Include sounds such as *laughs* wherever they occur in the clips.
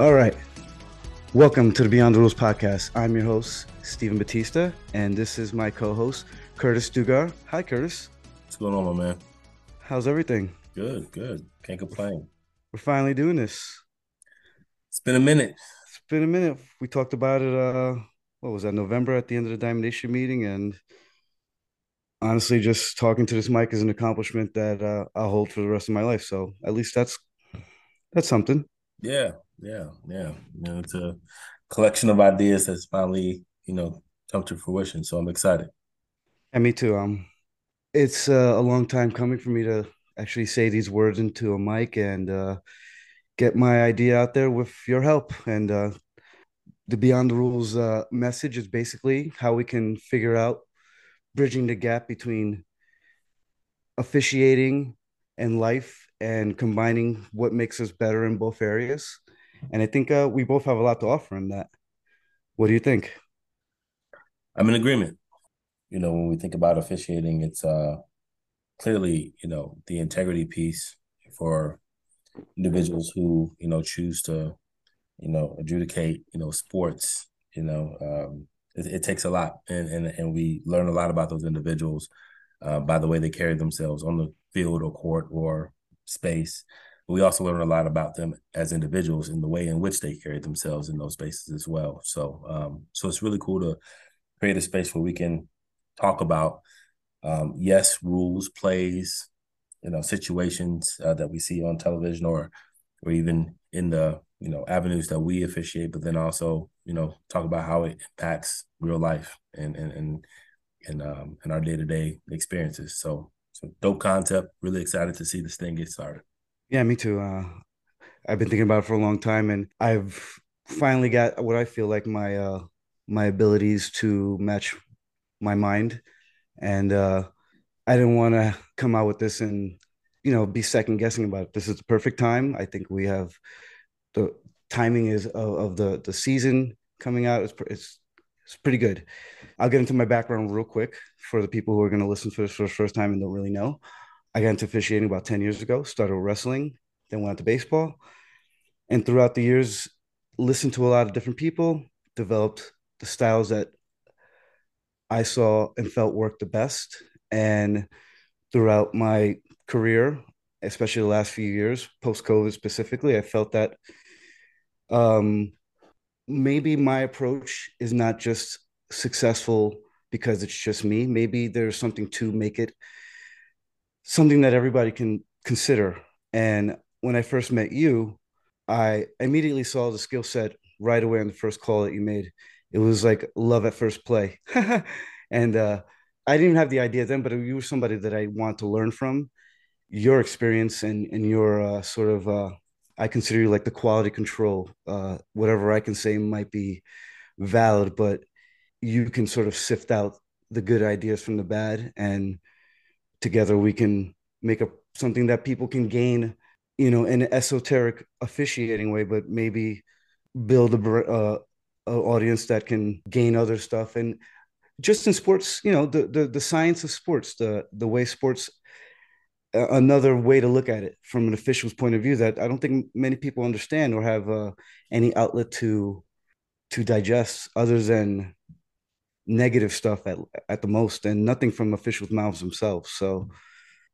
All right. Welcome to the Beyond the Rules podcast. I'm your host, Stephen Batista, and this is my co host, Curtis Dugar. Hi, Curtis. What's going on, my man? How's everything? Good, good. Can't complain. We're finally doing this. It's been a minute. It's been a minute. We talked about it, uh, what was that, November at the end of the Diamond Nation meeting, and honestly, just talking to this mic is an accomplishment that uh, I'll hold for the rest of my life. So at least that's that's something. Yeah, yeah, yeah. You know, it's a collection of ideas that's finally, you know, come to fruition. So I'm excited. And me too. Um, it's uh, a long time coming for me to actually say these words into a mic and uh, get my idea out there with your help. And uh, the Beyond the Rules uh, message is basically how we can figure out bridging the gap between officiating and life and combining what makes us better in both areas. And I think uh, we both have a lot to offer in that. What do you think? I'm in agreement. You know, when we think about officiating, it's uh, clearly, you know, the integrity piece for individuals who, you know, choose to, you know, adjudicate, you know, sports, you know, um, it, it, takes a lot. And, and, and we learn a lot about those individuals uh, by the way they carry themselves on the field or court or space. But we also learn a lot about them as individuals in the way in which they carry themselves in those spaces as well. So, um, so it's really cool to create a space where we can talk about, um, yes, rules, plays, you know, situations uh, that we see on television or, or even in the you know avenues that we officiate, but then also you know talk about how it impacts real life and and and and um and our day to day experiences. So so dope concept. Really excited to see this thing get started. Yeah, me too. Uh, I've been thinking about it for a long time, and I've finally got what I feel like my uh, my abilities to match my mind, and uh, I didn't want to come out with this and you know be second guessing about it. This is the perfect time. I think we have the timing is of, of the the season coming out. It's, it's it's pretty good. I'll get into my background real quick for the people who are going to listen for this for the first time and don't really know. I got into officiating about 10 years ago, started wrestling, then went to baseball. And throughout the years, listened to a lot of different people, developed the styles that I saw and felt worked the best. And throughout my career, especially the last few years, post COVID specifically, I felt that um, maybe my approach is not just successful because it's just me. Maybe there's something to make it something that everybody can consider. And when I first met you, I immediately saw the skill set right away on the first call that you made. It was like love at first play. *laughs* and uh, I didn't even have the idea then, but you were somebody that I want to learn from. Your experience and, and your uh, sort of uh, I consider you like the quality control. Uh, whatever I can say might be valid, but you can sort of sift out the good ideas from the bad, and together we can make a something that people can gain, you know, in an esoteric officiating way, but maybe build a, uh, a audience that can gain other stuff. And just in sports you know the, the the science of sports the the way sports another way to look at it from an official's point of view that I don't think many people understand or have uh, any outlet to to digest other than negative stuff at at the most and nothing from officials' mouths themselves. So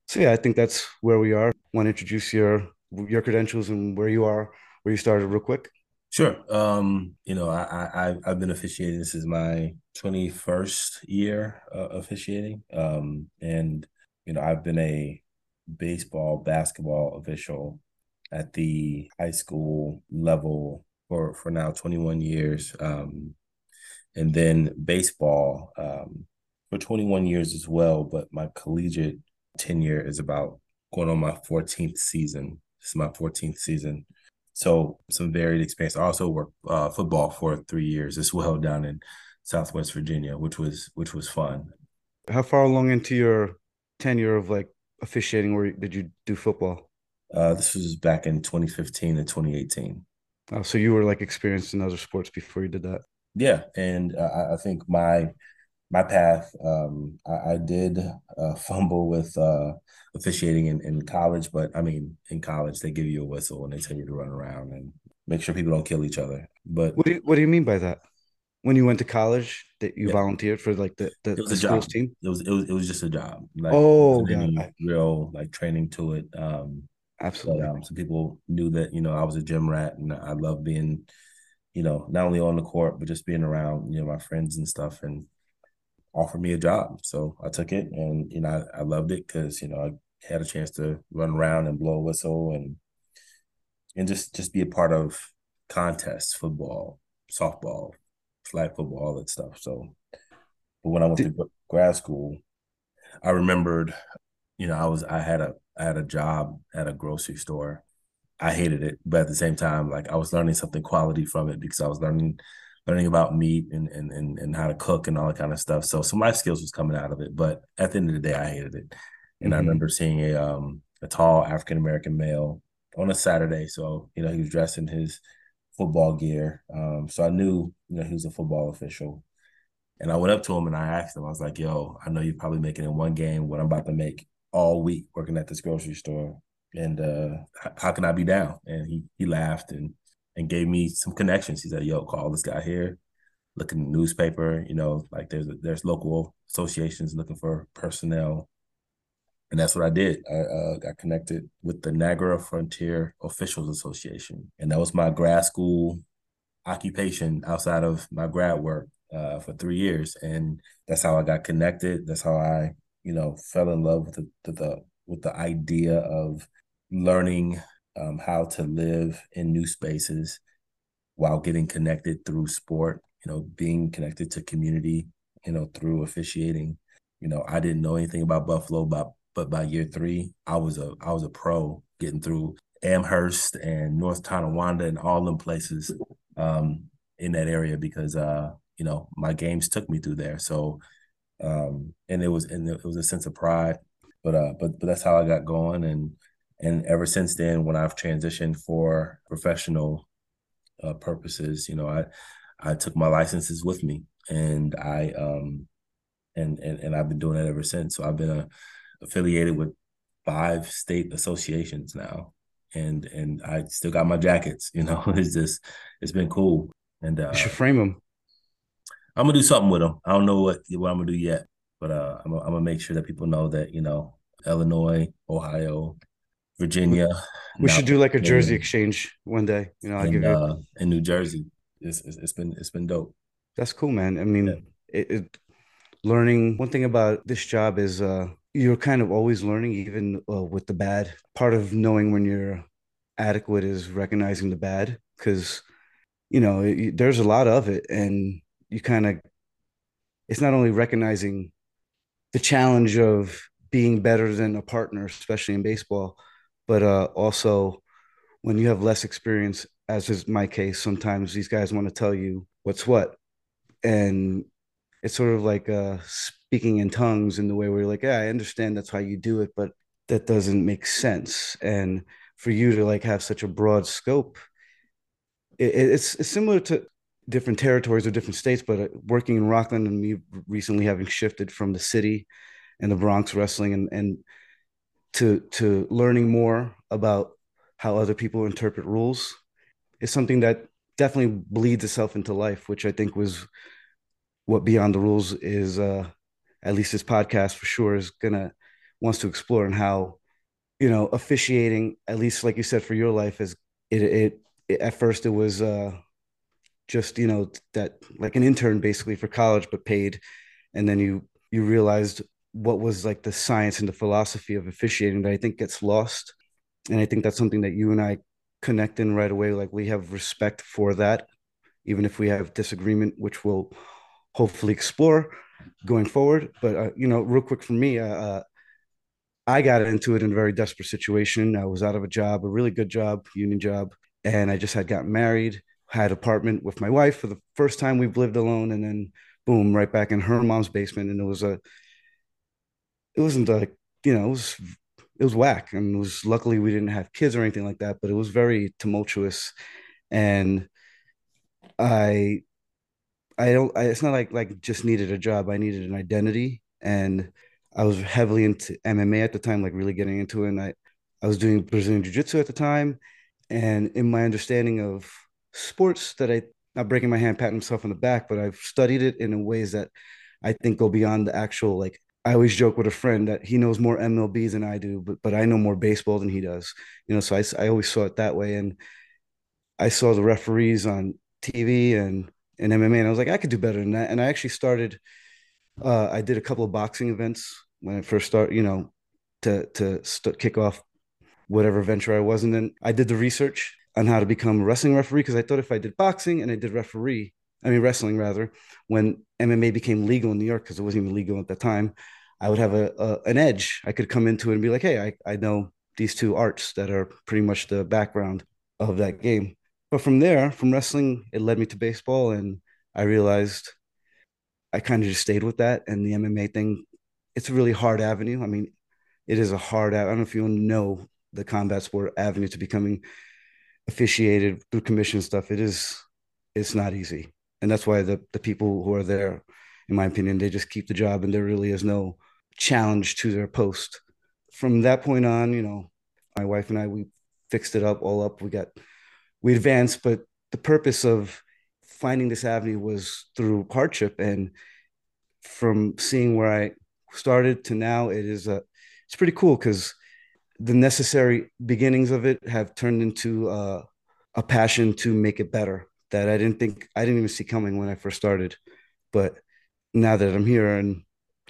so yeah, I think that's where we are. Want to introduce your your credentials and where you are, where you started real quick? Sure. Um, you know, I, I I've been officiating. This is my 21st year uh, officiating. Um, and you know, I've been a baseball, basketball official at the high school level for for now 21 years, um, and then baseball um, for 21 years as well. But my collegiate tenure is about going on my 14th season. This is my 14th season. So some varied experience. I also worked uh, football for three years as well *laughs* down in Southwest Virginia, which was which was fun. How far along into your tenure of like officiating where did you do football? Uh, this was back in 2015 and 2018. Oh, so you were like experienced in other sports before you did that? Yeah, and uh, I think my my path, um, I, I, did uh, *laughs* fumble with uh, officiating in, in college, but I mean, in college they give you a whistle and they tell you to run around, and make sure people don't kill each other. But what do you, what do you mean by that? When you went to college, that you yeah, volunteered for like the the, it was the a school's job. team? It was it was it was just a job. Like Oh any real like training to it. Um, but absolutely. um, some people knew that you know I was a gym rat and I love being, you know, not only on the court but just being around you know my friends and stuff and offered me a job. So I took it and you know I, I loved it because you know I had a chance to run around and blow a whistle and and just just be a part of contests, football, softball, flag football, all that stuff. So, but when I went Did, to grad school, I remembered, you know, I was I had a I had a job at a grocery store. I hated it, but at the same time, like I was learning something quality from it because I was learning learning about meat and and and, and how to cook and all that kind of stuff. So some of my skills was coming out of it, but at the end of the day, I hated it. And I mhm. remember seeing a um a tall African American male on a Saturday. So, you know, he was dressed in his football gear. Um, so I knew, you know, he was a football official. And I went up to him and I asked him, I was like, yo, I know you're probably making in one game what I'm about to make all week working at this grocery store. And uh, how can I be down? And he he laughed and and gave me some connections. He said, yo, call this guy here, look in the newspaper, you know, like there's there's local associations looking for personnel and that's what I did. I uh, got connected with the Niagara Frontier Officials Association, and that was my grad school occupation outside of my grad work uh, for three years. And that's how I got connected. That's how I, you know, fell in love with the, the, the with the idea of learning um, how to live in new spaces while getting connected through sport. You know, being connected to community. You know, through officiating. You know, I didn't know anything about Buffalo, but but by year three, I was a I was a pro getting through Amherst and North Tonawanda and all them places um, in that area because uh, you know my games took me through there. So um, and it was and it was a sense of pride. But uh, but but that's how I got going and and ever since then, when I've transitioned for professional uh, purposes, you know, I I took my licenses with me and I um and and and I've been doing that ever since. So I've been a affiliated with five state associations now, and and I still got my jackets. You know, *laughs* it's just it's been cool, and You uh, should frame them. I'm gonna do something with them. I don't know what what I'm gonna do yet, but uh, I'm, I'm gonna make sure that people know that you know Illinois, Ohio, Virginia, We should do like a jersey exchange one day. You know, I'll give you. uh, in New Jersey. It's, it's, it's been it's been dope. That's cool, man. I Yeah. mean, it, it learning. One thing about this job is uh, you're kind of always learning, even uh, with the bad. Part of knowing when you're adequate is recognizing the bad, because you know it, there's a lot of it, and you kind of. It's not only recognizing the challenge of being better than a partner, especially in baseball, but uh, also when you have less experience, as is my case, sometimes these guys want to tell you what's what. And it's sort of like uh, speaking in tongues in the way where you're like, yeah, I understand that's how you do it, but that doesn't make sense. And for you to like have such a broad scope, it, it's, it's similar to different territories or different states, but uh, working in Rockland and me recently having shifted from the city and the Bronx wrestling and, and to to learning more about how other people interpret rules is something that definitely bleeds itself into life, which I think was what Beyond the Rules is. Uh, at least this podcast for sure is gonna wants to explore and how you know officiating, at least like you said for your life, is it it, it at first it was uh, just you know that like an intern basically for college but paid, and then you you realized what was like the science and the philosophy of officiating that I think gets lost and I think that's something that you and I connect in right away. Like we have respect for that, even if we have disagreement, which we'll hopefully explore going forward. But uh, you know, real quick for me, uh, uh, I got into it in a very desperate situation. I was out of a job, a really good job, union job, and I just had gotten married, had apartment with my wife for the first time we've lived alone, and then boom, right back in her mom's basement, and it was a, it wasn't like you know, it was it was whack, and it was luckily we didn't have kids or anything like that, but it was very tumultuous, and I I don't. I, it's not like like just needed a job. I needed an identity, and I was heavily into MMA at the time, like really getting into it. And I I was doing Brazilian Jiu Jitsu at the time, And in my understanding of sports, that I not breaking my hand, patting myself on the back, but I've studied it in ways that I think go beyond the actual like. I always joke with a friend that he knows more MLB than I do, but but I know more baseball than he does. You know, so I I always saw it that way, and I saw the referees on TV and and MMA, and I was like, I could do better than that. And I actually started. Uh, I did a couple of boxing events when I first started, you know, to to st- kick off whatever venture I was, and then I did the research on how to become a wrestling referee because I thought if I did boxing and I did referee, I mean wrestling rather, when MMA became legal in New York because it wasn't even legal at the time, I would have a, a, an edge. I could come into it and be like, hey, I, I know these two arts that are pretty much the background of that game. But from there, from wrestling, it led me to baseball, and I realized I kind of just stayed with that. And the MMA thing, it's a really hard avenue. I mean, it is a hard. I don't know if you know the combat sport avenue to becoming officiated through commission stuff, it is it's not easy. And that's why the the people who are there, in my opinion, they just keep the job and there really is no challenge to their post. From that point on, you know, my wife and I we fixed it up all up. We got we advanced, but the purpose of finding this avenue was through hardship and from seeing where I started to now it is a it's pretty cool because the necessary beginnings of it have turned into a passion to make it better that I didn't think I didn't even see coming when I first started. But now that I'm here, and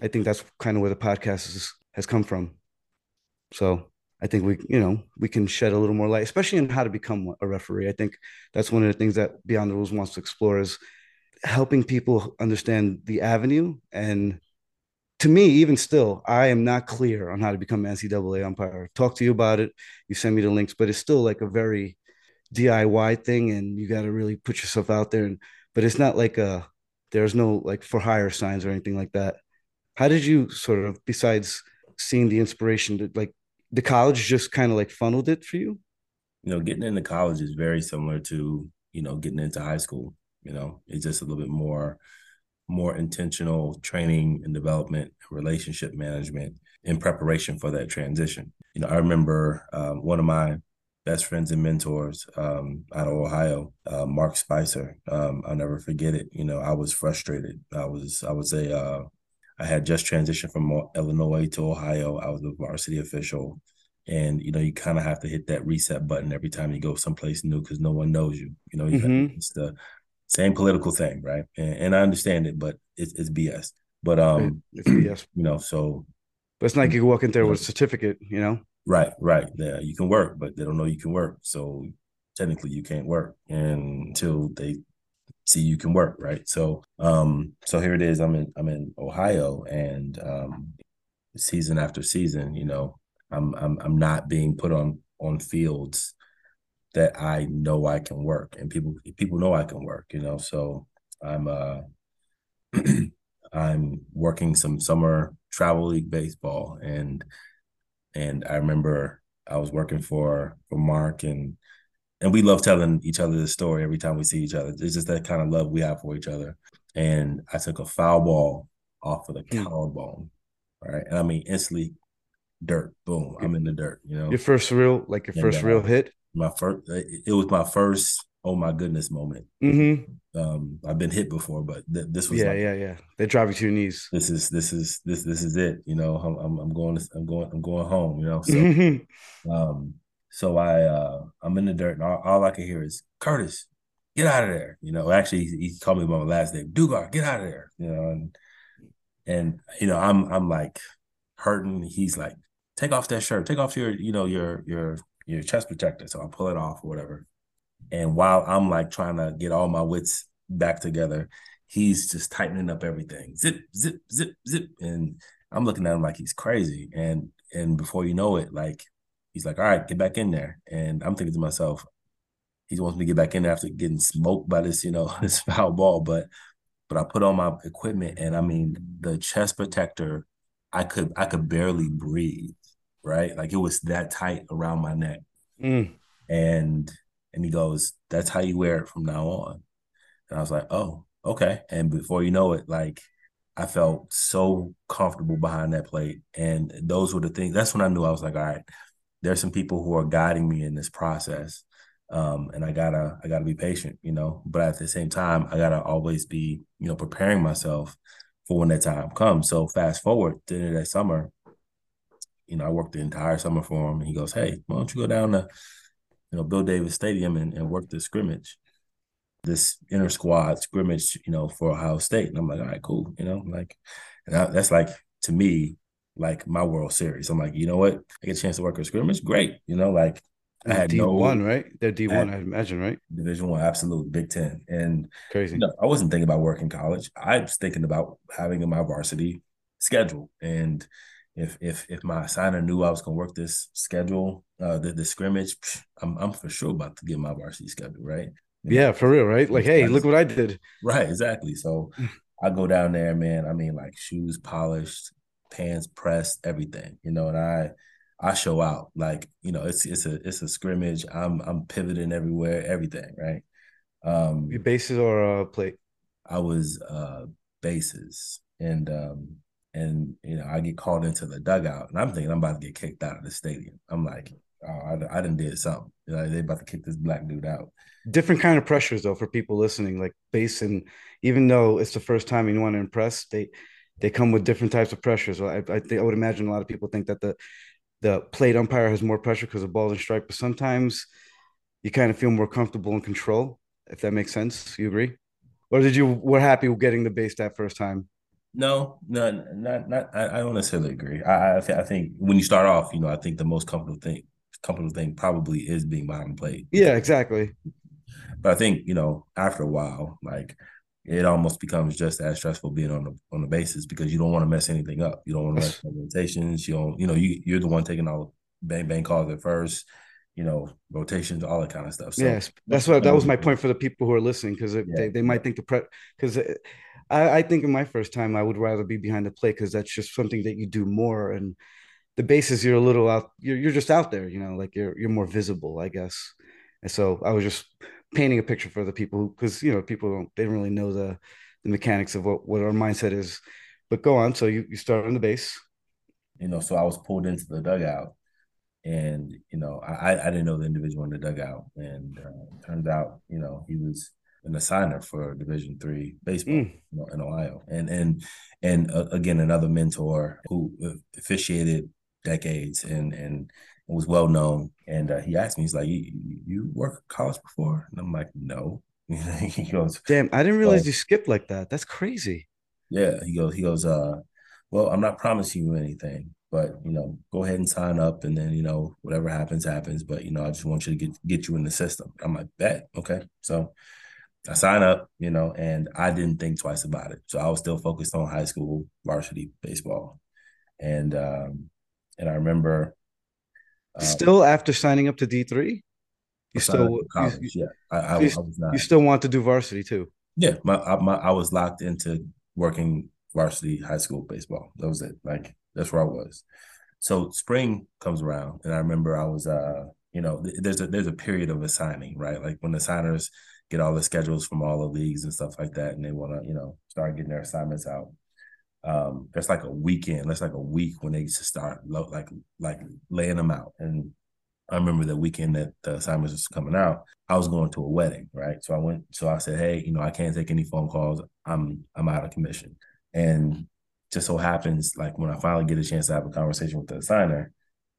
I think that's kind of where the podcast is, has come from. So I think we, you know, we can shed a little more light, especially in how to become a referee. I think that's one of the things that Beyond the Rules wants to explore is helping people understand the avenue and to me, even still, I am not clear on how to become an NCAA umpire. Talk to you about it. You send me the links, but it's still like a very DIY thing, and you got to really put yourself out there. And but it's not like a there's no like for hire signs or anything like that. How did you sort of, besides seeing the inspiration, that like the college just kind of like funneled it for you? You know, getting into college is very similar to you know getting into high school. You know, it's just a little bit more more intentional training and development, relationship management in preparation for that transition. You know, I remember um, one of my best friends and mentors um, out of Ohio, uh, Mark Spicer. Um, I'll never forget it. You know, I was frustrated. I was, I was a, uh, I had just transitioned from Illinois to Ohio. I was a varsity official. And, you know, you kind of have to hit that reset button every time you go someplace new because no one knows you. You know, you mm-hmm. it's the same political thing, right? And, and I understand it, but it's, it's BS. But um, it's BS. *clears throat* You know, so. But it's not like you walk in there with a certificate, you know. Right, right. Yeah, you can work, but they don't know you can work. So technically, you can't work until they see you can work, right? So, um, so here it is. I'm in I'm in Ohio, and um, season after season, you know, I'm I'm I'm not being put on on fields that I know I can work and people people know I can work, you know. So I'm uh *clears throat* I'm working some summer travel league baseball and and I remember I was working for for Mark and and we love telling each other the story every time we see each other. It's just that kind of love we have for each other. And I took a foul ball off of the collarbone, right? And I mean instantly dirt, boom, I'm in the dirt, you know. Your first real like your and, first uh, real hit? my first it was my first oh my goodness moment. Mm-hmm. um i've been hit before but th- this was yeah like, yeah yeah. They drive you to your knees. This is this is this this is it you know? I'm i'm, I'm going to, i'm going i'm going home you know? So mm-hmm. um so i uh i'm in the dirt and all, all i can hear is curtis get out of there you know? Actually he, he called me by my last name dugar get out of there you know? And and you know i'm i'm like hurting. He's like take off that shirt. Take off your you know your your your chest protector. So I'll pull it off or whatever. And while I'm like trying to get all my wits back together, he's just tightening up everything. Zip, zip, zip, zip. And I'm looking at him like he's crazy. And and before you know it, like he's like, all right, get back in there. And I'm thinking to myself, he wants me to get back in there after getting smoked by this, you know, *laughs* this foul ball. But but I put on my equipment and I mean the chest protector, I could I could barely breathe right? Like it was that tight around my neck. Mm. And and he goes, That's how you wear it from now on. And I was like, Oh, okay. And before you know it, like I felt so comfortable behind that plate. And those were the things. That's when I knew I was like, all right, there's some people who are guiding me in this process. Um, and I gotta I gotta be patient, you know. But at the same time, I gotta always be, you know, preparing myself for when that time comes. So fast forward to the end of that summer, you know, I worked the entire summer for him, and he goes, "Hey, why don't you go down to, you know, Bill Davis Stadium and, and work the scrimmage, this inner squad scrimmage, you know, for Ohio State?" And I'm like, "All right, cool," you know, like, and I, that's like to me like my World Series. I'm like, you know what? I get a chance to work a scrimmage, great, you know, like I had D one, no, right? They're D one, I imagine, right? Division one, absolute Big Ten, and crazy. You know, I wasn't thinking about working college. I was thinking about having in my varsity schedule, and if if if my signer knew I was going to work this schedule, uh, the, the scrimmage, I'm I'm for sure about to get my varsity schedule, right? yeah, for real, right? Like, hey, look what I did. Right, exactly. So I go down there, man. I mean, like shoes polished, pants pressed, everything, you know, and I I show out. Like, you know, it's it's a it's a scrimmage. I'm I'm pivoting everywhere, everything, right? Um Your bases or uh plate? I was uh bases and um and you know, I get called into the dugout and I'm thinking I'm about to get kicked out of the stadium. I'm like, oh, I, I didn't did something. Know, they about to kick this black dude out. Different kind of pressures though for people listening, like base and even though it's the first time you want to impress, they they come with different types of pressures. I, I think I would imagine a lot of people think that the the plate umpire has more pressure because of balls and strike, but sometimes you kind of feel more comfortable in control, if that makes sense. You agree? Or did you were happy getting the base that first time? No, no, not not. I, I don't necessarily agree. I I, th- I, think when you start off, you know, I think the most comfortable thing, comfortable thing probably is being behind the plate. Yeah, exactly. But I think you know, after a while, like it almost becomes just as stressful being on the on the bases because you don't want to mess anything up. You don't want to mess *laughs* rotations. You don't, you know, you you're the one taking all the bang bang calls at first. You know, rotations, all that kind of stuff. So, yes, that's what that was my point for the people who are listening because yeah. they, they might think the prep because I, I think in my first time I would rather be behind the plate because that's just something that you do more and the bases you're a little out you're you're just out there you know like you're you're more visible I guess and so I was just painting a picture for the people because you know people don't they don't really know the the mechanics of what what our mindset is. But go on. So you you start on the base. You know, so I was pulled into the dugout, and you know I I didn't know the individual in the dugout, and uh, turns out you know he was an assigner for Division three baseball mm. you know, in Ohio, and and and uh, again another mentor who officiated decades and and was well known. And uh, he asked me, he's like, you, you work college before? And I'm like, no. *laughs* he goes, damn, I didn't realize oh. you skipped like that. That's crazy. Yeah. He goes, he goes, uh, well, I'm not promising you anything, but you know, go ahead and sign up and then, you know, whatever happens, happens. But you know, I just want you to get get you in the system. I'm like, bet, okay. So I sign up, you know, and I didn't think twice about it. So I was still focused on high school varsity baseball. And um, and I remember um, still after signing up to D three, you still college, you, yeah. I, I, you, I, was not. You still want to do varsity too? Yeah, my, my I was locked into working varsity high school baseball. That was it. Like that's where I was. So spring comes around, and I remember I was uh you know there's a there's a period of assigning right like when the signers get all the schedules from all the leagues and stuff like that, and they want to you know start getting their assignments out um, there's like a weekend. That's like a week when they start like like laying them out. And I remember the weekend that the assignments was coming out. I was going to a wedding, right? So I went. So I said, "Hey, you know, I can't take any phone calls. I'm I'm out of commission." And just so happens, like when I finally get a chance to have a conversation with the assigner,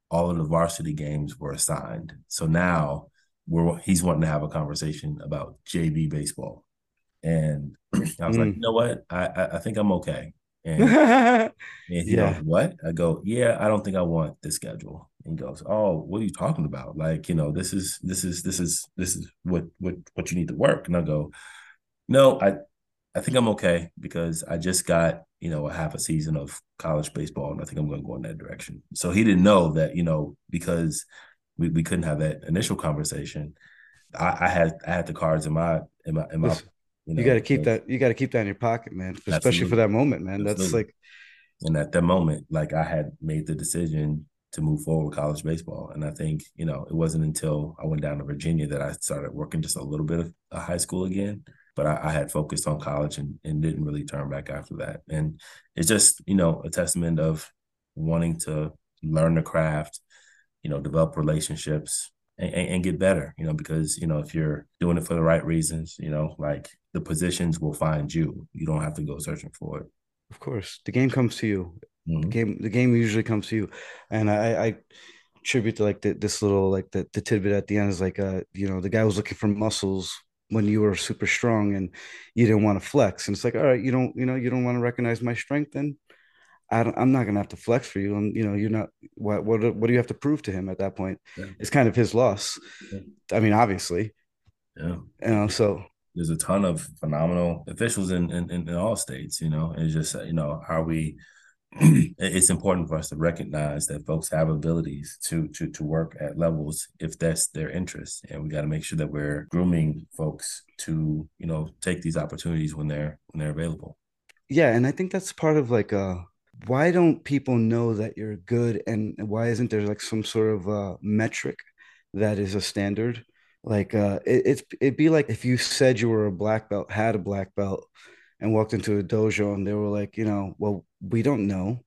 all of the varsity games were assigned. So now we're he's wanting to have a conversation about JV baseball. And I was mm. like, you know what? I, I, I think I'm okay. And, *laughs* and he yeah. goes, What? I go, Yeah, I don't think I want this schedule. And he goes, Oh, what are you talking about? Like, you know, this is this is this is this is what what what you need to work. And I go, No, I I think I'm okay because I just got, you know, a half a season of college baseball and I think I'm gonna go in that direction. So he didn't know that, you know, because we, we couldn't have that initial conversation. I, I had I had the cards in my in my in my you, know, you got to keep that. You got to keep that in your pocket, man. Especially absolutely. for that moment, man. Absolutely. That's like. And at that moment, like I had made the decision to move forward with college baseball, and I think you know it wasn't until I went down to Virginia that I started working just a little bit of high school again. But I, I had focused on college and, and didn't really turn back after that. And it's just you know a testament of wanting to learn the craft, you know, develop relationships, and, and, get better, you know, because, you know, if you're doing it for the right reasons, you know, like the positions will find you. You don't have to go searching for it. Of course. The game comes to you. Mm-hmm. The game the game usually comes to you. And I, I tribute to like the, this little like the, the tidbit at the end is like uh you know the guy was looking for muscles when you were super strong and you didn't want to flex. And it's like all right you don't you know you don't want to recognize my strength then I don't, I'm not gonna have to flex for you. And you know you're not what what what do you have to prove to him at that point? Yeah. it's kind of his loss. Yeah. I mean obviously. Yeah. You know so there's a ton of phenomenal officials in in, in all states you know? It's just you know how we *clears throat* it's important for us to recognize that folks have abilities to to to work at levels if that's their interest. And we got to make sure that we're grooming folks to you know take these opportunities when they're when they're available. Yeah and i think that's part of like uh why don't people know that you're good and why isn't there like some sort of uh metric that is a standard? Like uh it, it's it'd be like if you said you were a black belt had a black belt and walked into a dojo and they were like, you know, well, we don't know.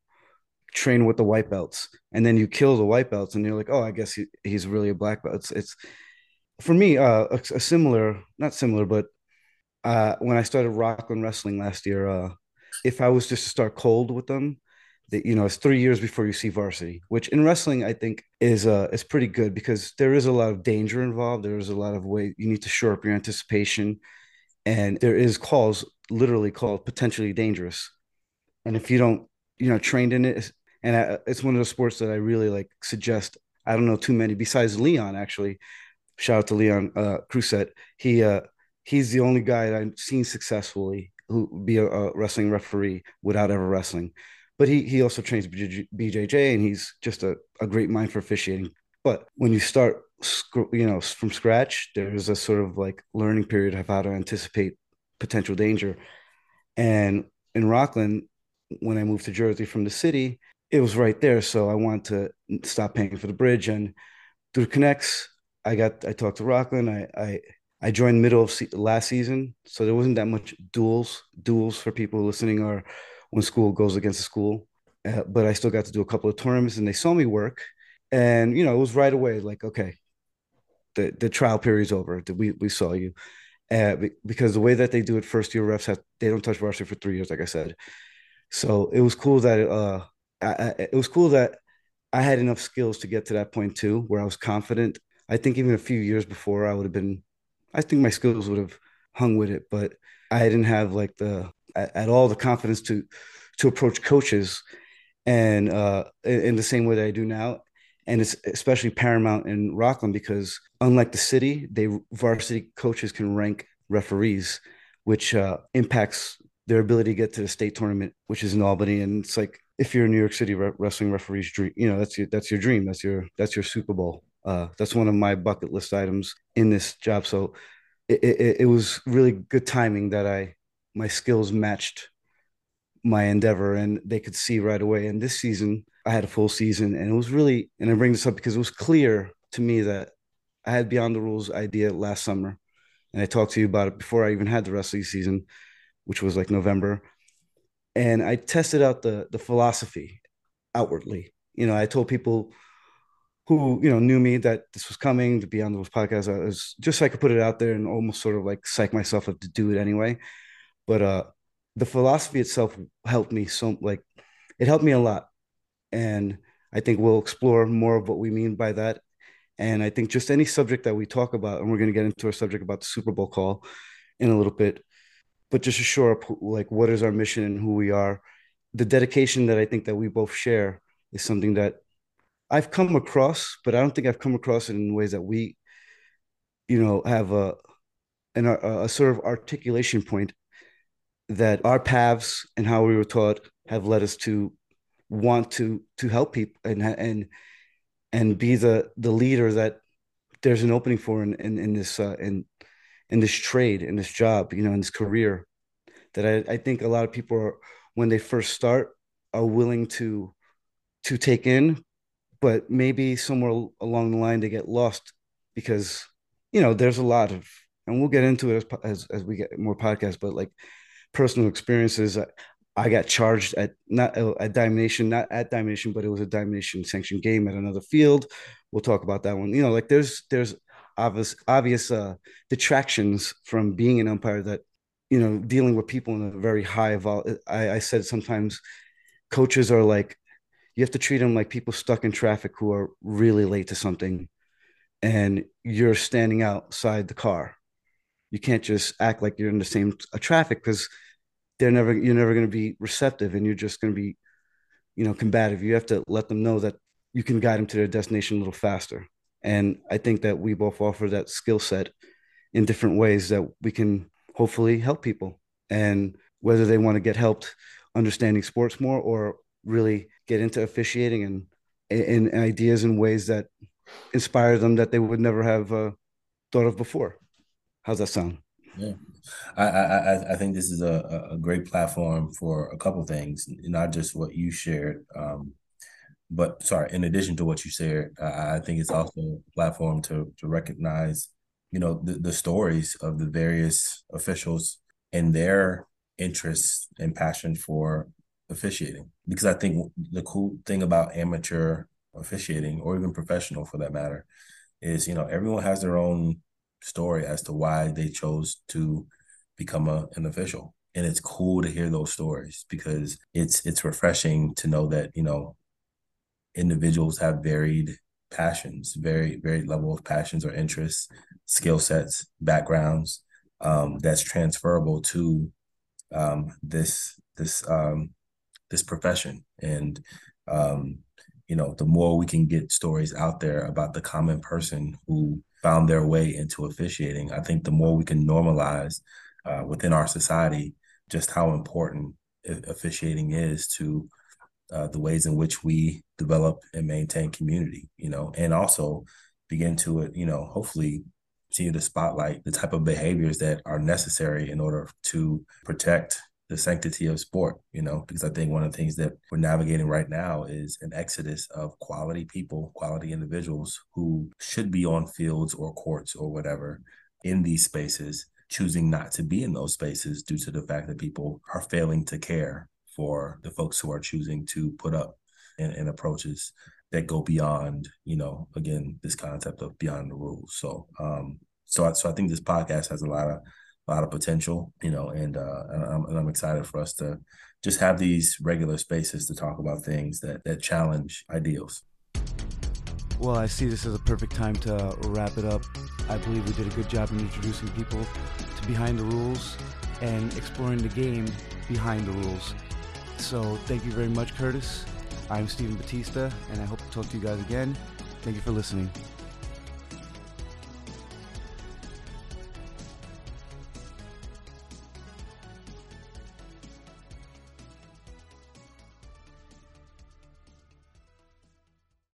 Train with the white belts, and then you kill the white belts, and you're like, oh, I guess he, he's really a black belt. It's, it's for me uh, a, a similar, not similar, but uh, when I started Rockland Wrestling last year, uh, if I was just to start cold with them, that you know, it's three years before you see varsity, which in wrestling I think is uh is pretty good because there is a lot of danger involved. There is a lot of way you need to shore up your anticipation, and there is calls literally called potentially dangerous. And if you don't, you know, trained in it, and I, it's one of the sports that I really like suggest. I don't know too many besides Leon actually. Shout out to Leon uh, Crusett. He uh, he's the only guy that I've seen successfully who be a, a wrestling referee without ever wrestling. But he he also trains BJJ, and he's just a, a great mind for officiating. But when you start, you know, from scratch, there's a sort of like learning period of how to anticipate potential danger. And in Rockland, when I moved to Jersey from the city, it was right there. So I wanted to stop paying for the bridge. And through Connects, I got I talked to Rockland. I I, I joined middle of se- last season, so there wasn't that much duels duels for people listening or when school goes against the school. Uh, but I still got to do a couple of tournaments, and they saw me work, and you know it was right away like okay, the the trial period's over. We we saw you, uh, because the way that they do it, first year refs have they don't touch varsity for three years, like I said. So it was cool that uh, I, it was cool that I had enough skills to get to that point too, where I was confident. I think even a few years before, I would have been. I think my skills would have hung with it, but I didn't have like the at all the confidence to to approach coaches and uh, in the same way that I do now and it's especially paramount in Rockland because unlike the city, they varsity coaches can rank referees, which uh, impacts their ability to get to the state tournament, which is in Albany. And it's like if you're a New York City re- wrestling referee's dream, you know that's your that's your dream. That's your that's your Super Bowl. Uh, that's one of my bucket list items in this job. So it, it, it was really good timing that I my skills matched my endeavor and they could see right away. And this season, I had a full season and it was really, and I bring this up because it was clear to me that I had Beyond the Rules idea last summer. And I talked to you about it before I even had the wrestling season, which was like November. And I tested out the the philosophy outwardly. You know, I told people who you know knew me that this was coming to be on those podcasts. I was just so I could put it out there and almost sort of like psych myself up to do it anyway. But uh the philosophy itself helped me so like it helped me a lot and i think we'll explore more of what we mean by that. And i think just any subject that we talk about and we're going to get into our subject about the super bowl call in a little bit but just to shore up like what is our mission and who we are the dedication that i think that we both share is something that i've come across but i don't think i've come across it in ways that we you know have a an, a, a sort of articulation point that our paths and how we were taught have led us to want to to help people and and and be the the leader that there's an opening for in in, in this uh, in in this trade in this job you know in this career that I, I think a lot of people are when they first start are willing to to take in but maybe somewhere along the line they get lost because you know there's a lot of and we'll get into it as as, as we get more podcasts but like personal experiences. I got charged at not at Diamond Nation, not at Diamond Nation, but it was a Diamond Nation sanctioned game at another field we'll talk about that one. You know, like there's there's obvious obvious uh, detractions from being an umpire that you know dealing with people in a very high vol. I, I said sometimes coaches are like you have to treat them like people stuck in traffic who are really late to something, and you're standing outside the car. You can't just act like you're in the same uh, traffic because they're never you're never going to be receptive, and you're just going to be you know combative. You have to let them know that you can guide them to their destination a little faster. And I think that we both offer that skill set in different ways that we can hopefully help people. And whether they want to get helped understanding sports more or really get into officiating and in ideas and ways that inspire them that they would never have uh, thought of before. How's that sound? Yeah, I I I think this is a, a great platform for a couple things, not just what you shared, um, but sorry, in addition to what you said, I think it's also a platform to to recognize, you know, the, the stories of the various officials and their interest and passion for officiating. Because I think the cool thing about amateur officiating, or even professional for that matter, is you know everyone has their own story as to why they chose to become a, an official and it's cool to hear those stories because it's it's refreshing to know that you know individuals have varied passions, very very level of passions or interests, skill sets, backgrounds um, that's transferable to um, this this um, this profession. And um, you know, the more we can get stories out there about the common person who found their way into officiating, I think the more we can normalize uh, within our society just how important officiating is to uh, the ways in which we develop and maintain community, you know, and also begin to, you know, hopefully continue to spotlight the type of behaviors that are necessary in order to protect the sanctity of sport, you know, because I think one of the things that we're navigating right now is an exodus of quality people, quality individuals who should be on fields or courts or whatever in these spaces, choosing not to be in those spaces due to the fact that people are failing to care for the folks who are choosing to put up and, in approaches that go beyond, you know, again, this concept of beyond the rules. So, um, so I, so I think this podcast has a lot of a lot of potential, you know, and uh, and I'm, and I'm excited for us to just have these regular spaces to talk about things that that challenge ideals. Well, I see this as a perfect time to wrap it up. I believe we did a good job in introducing people to behind the rules and exploring the game behind the rules. So thank you very much, Curtis. I'm Stephen Batista, and I hope to talk to you guys again. Thank you for listening.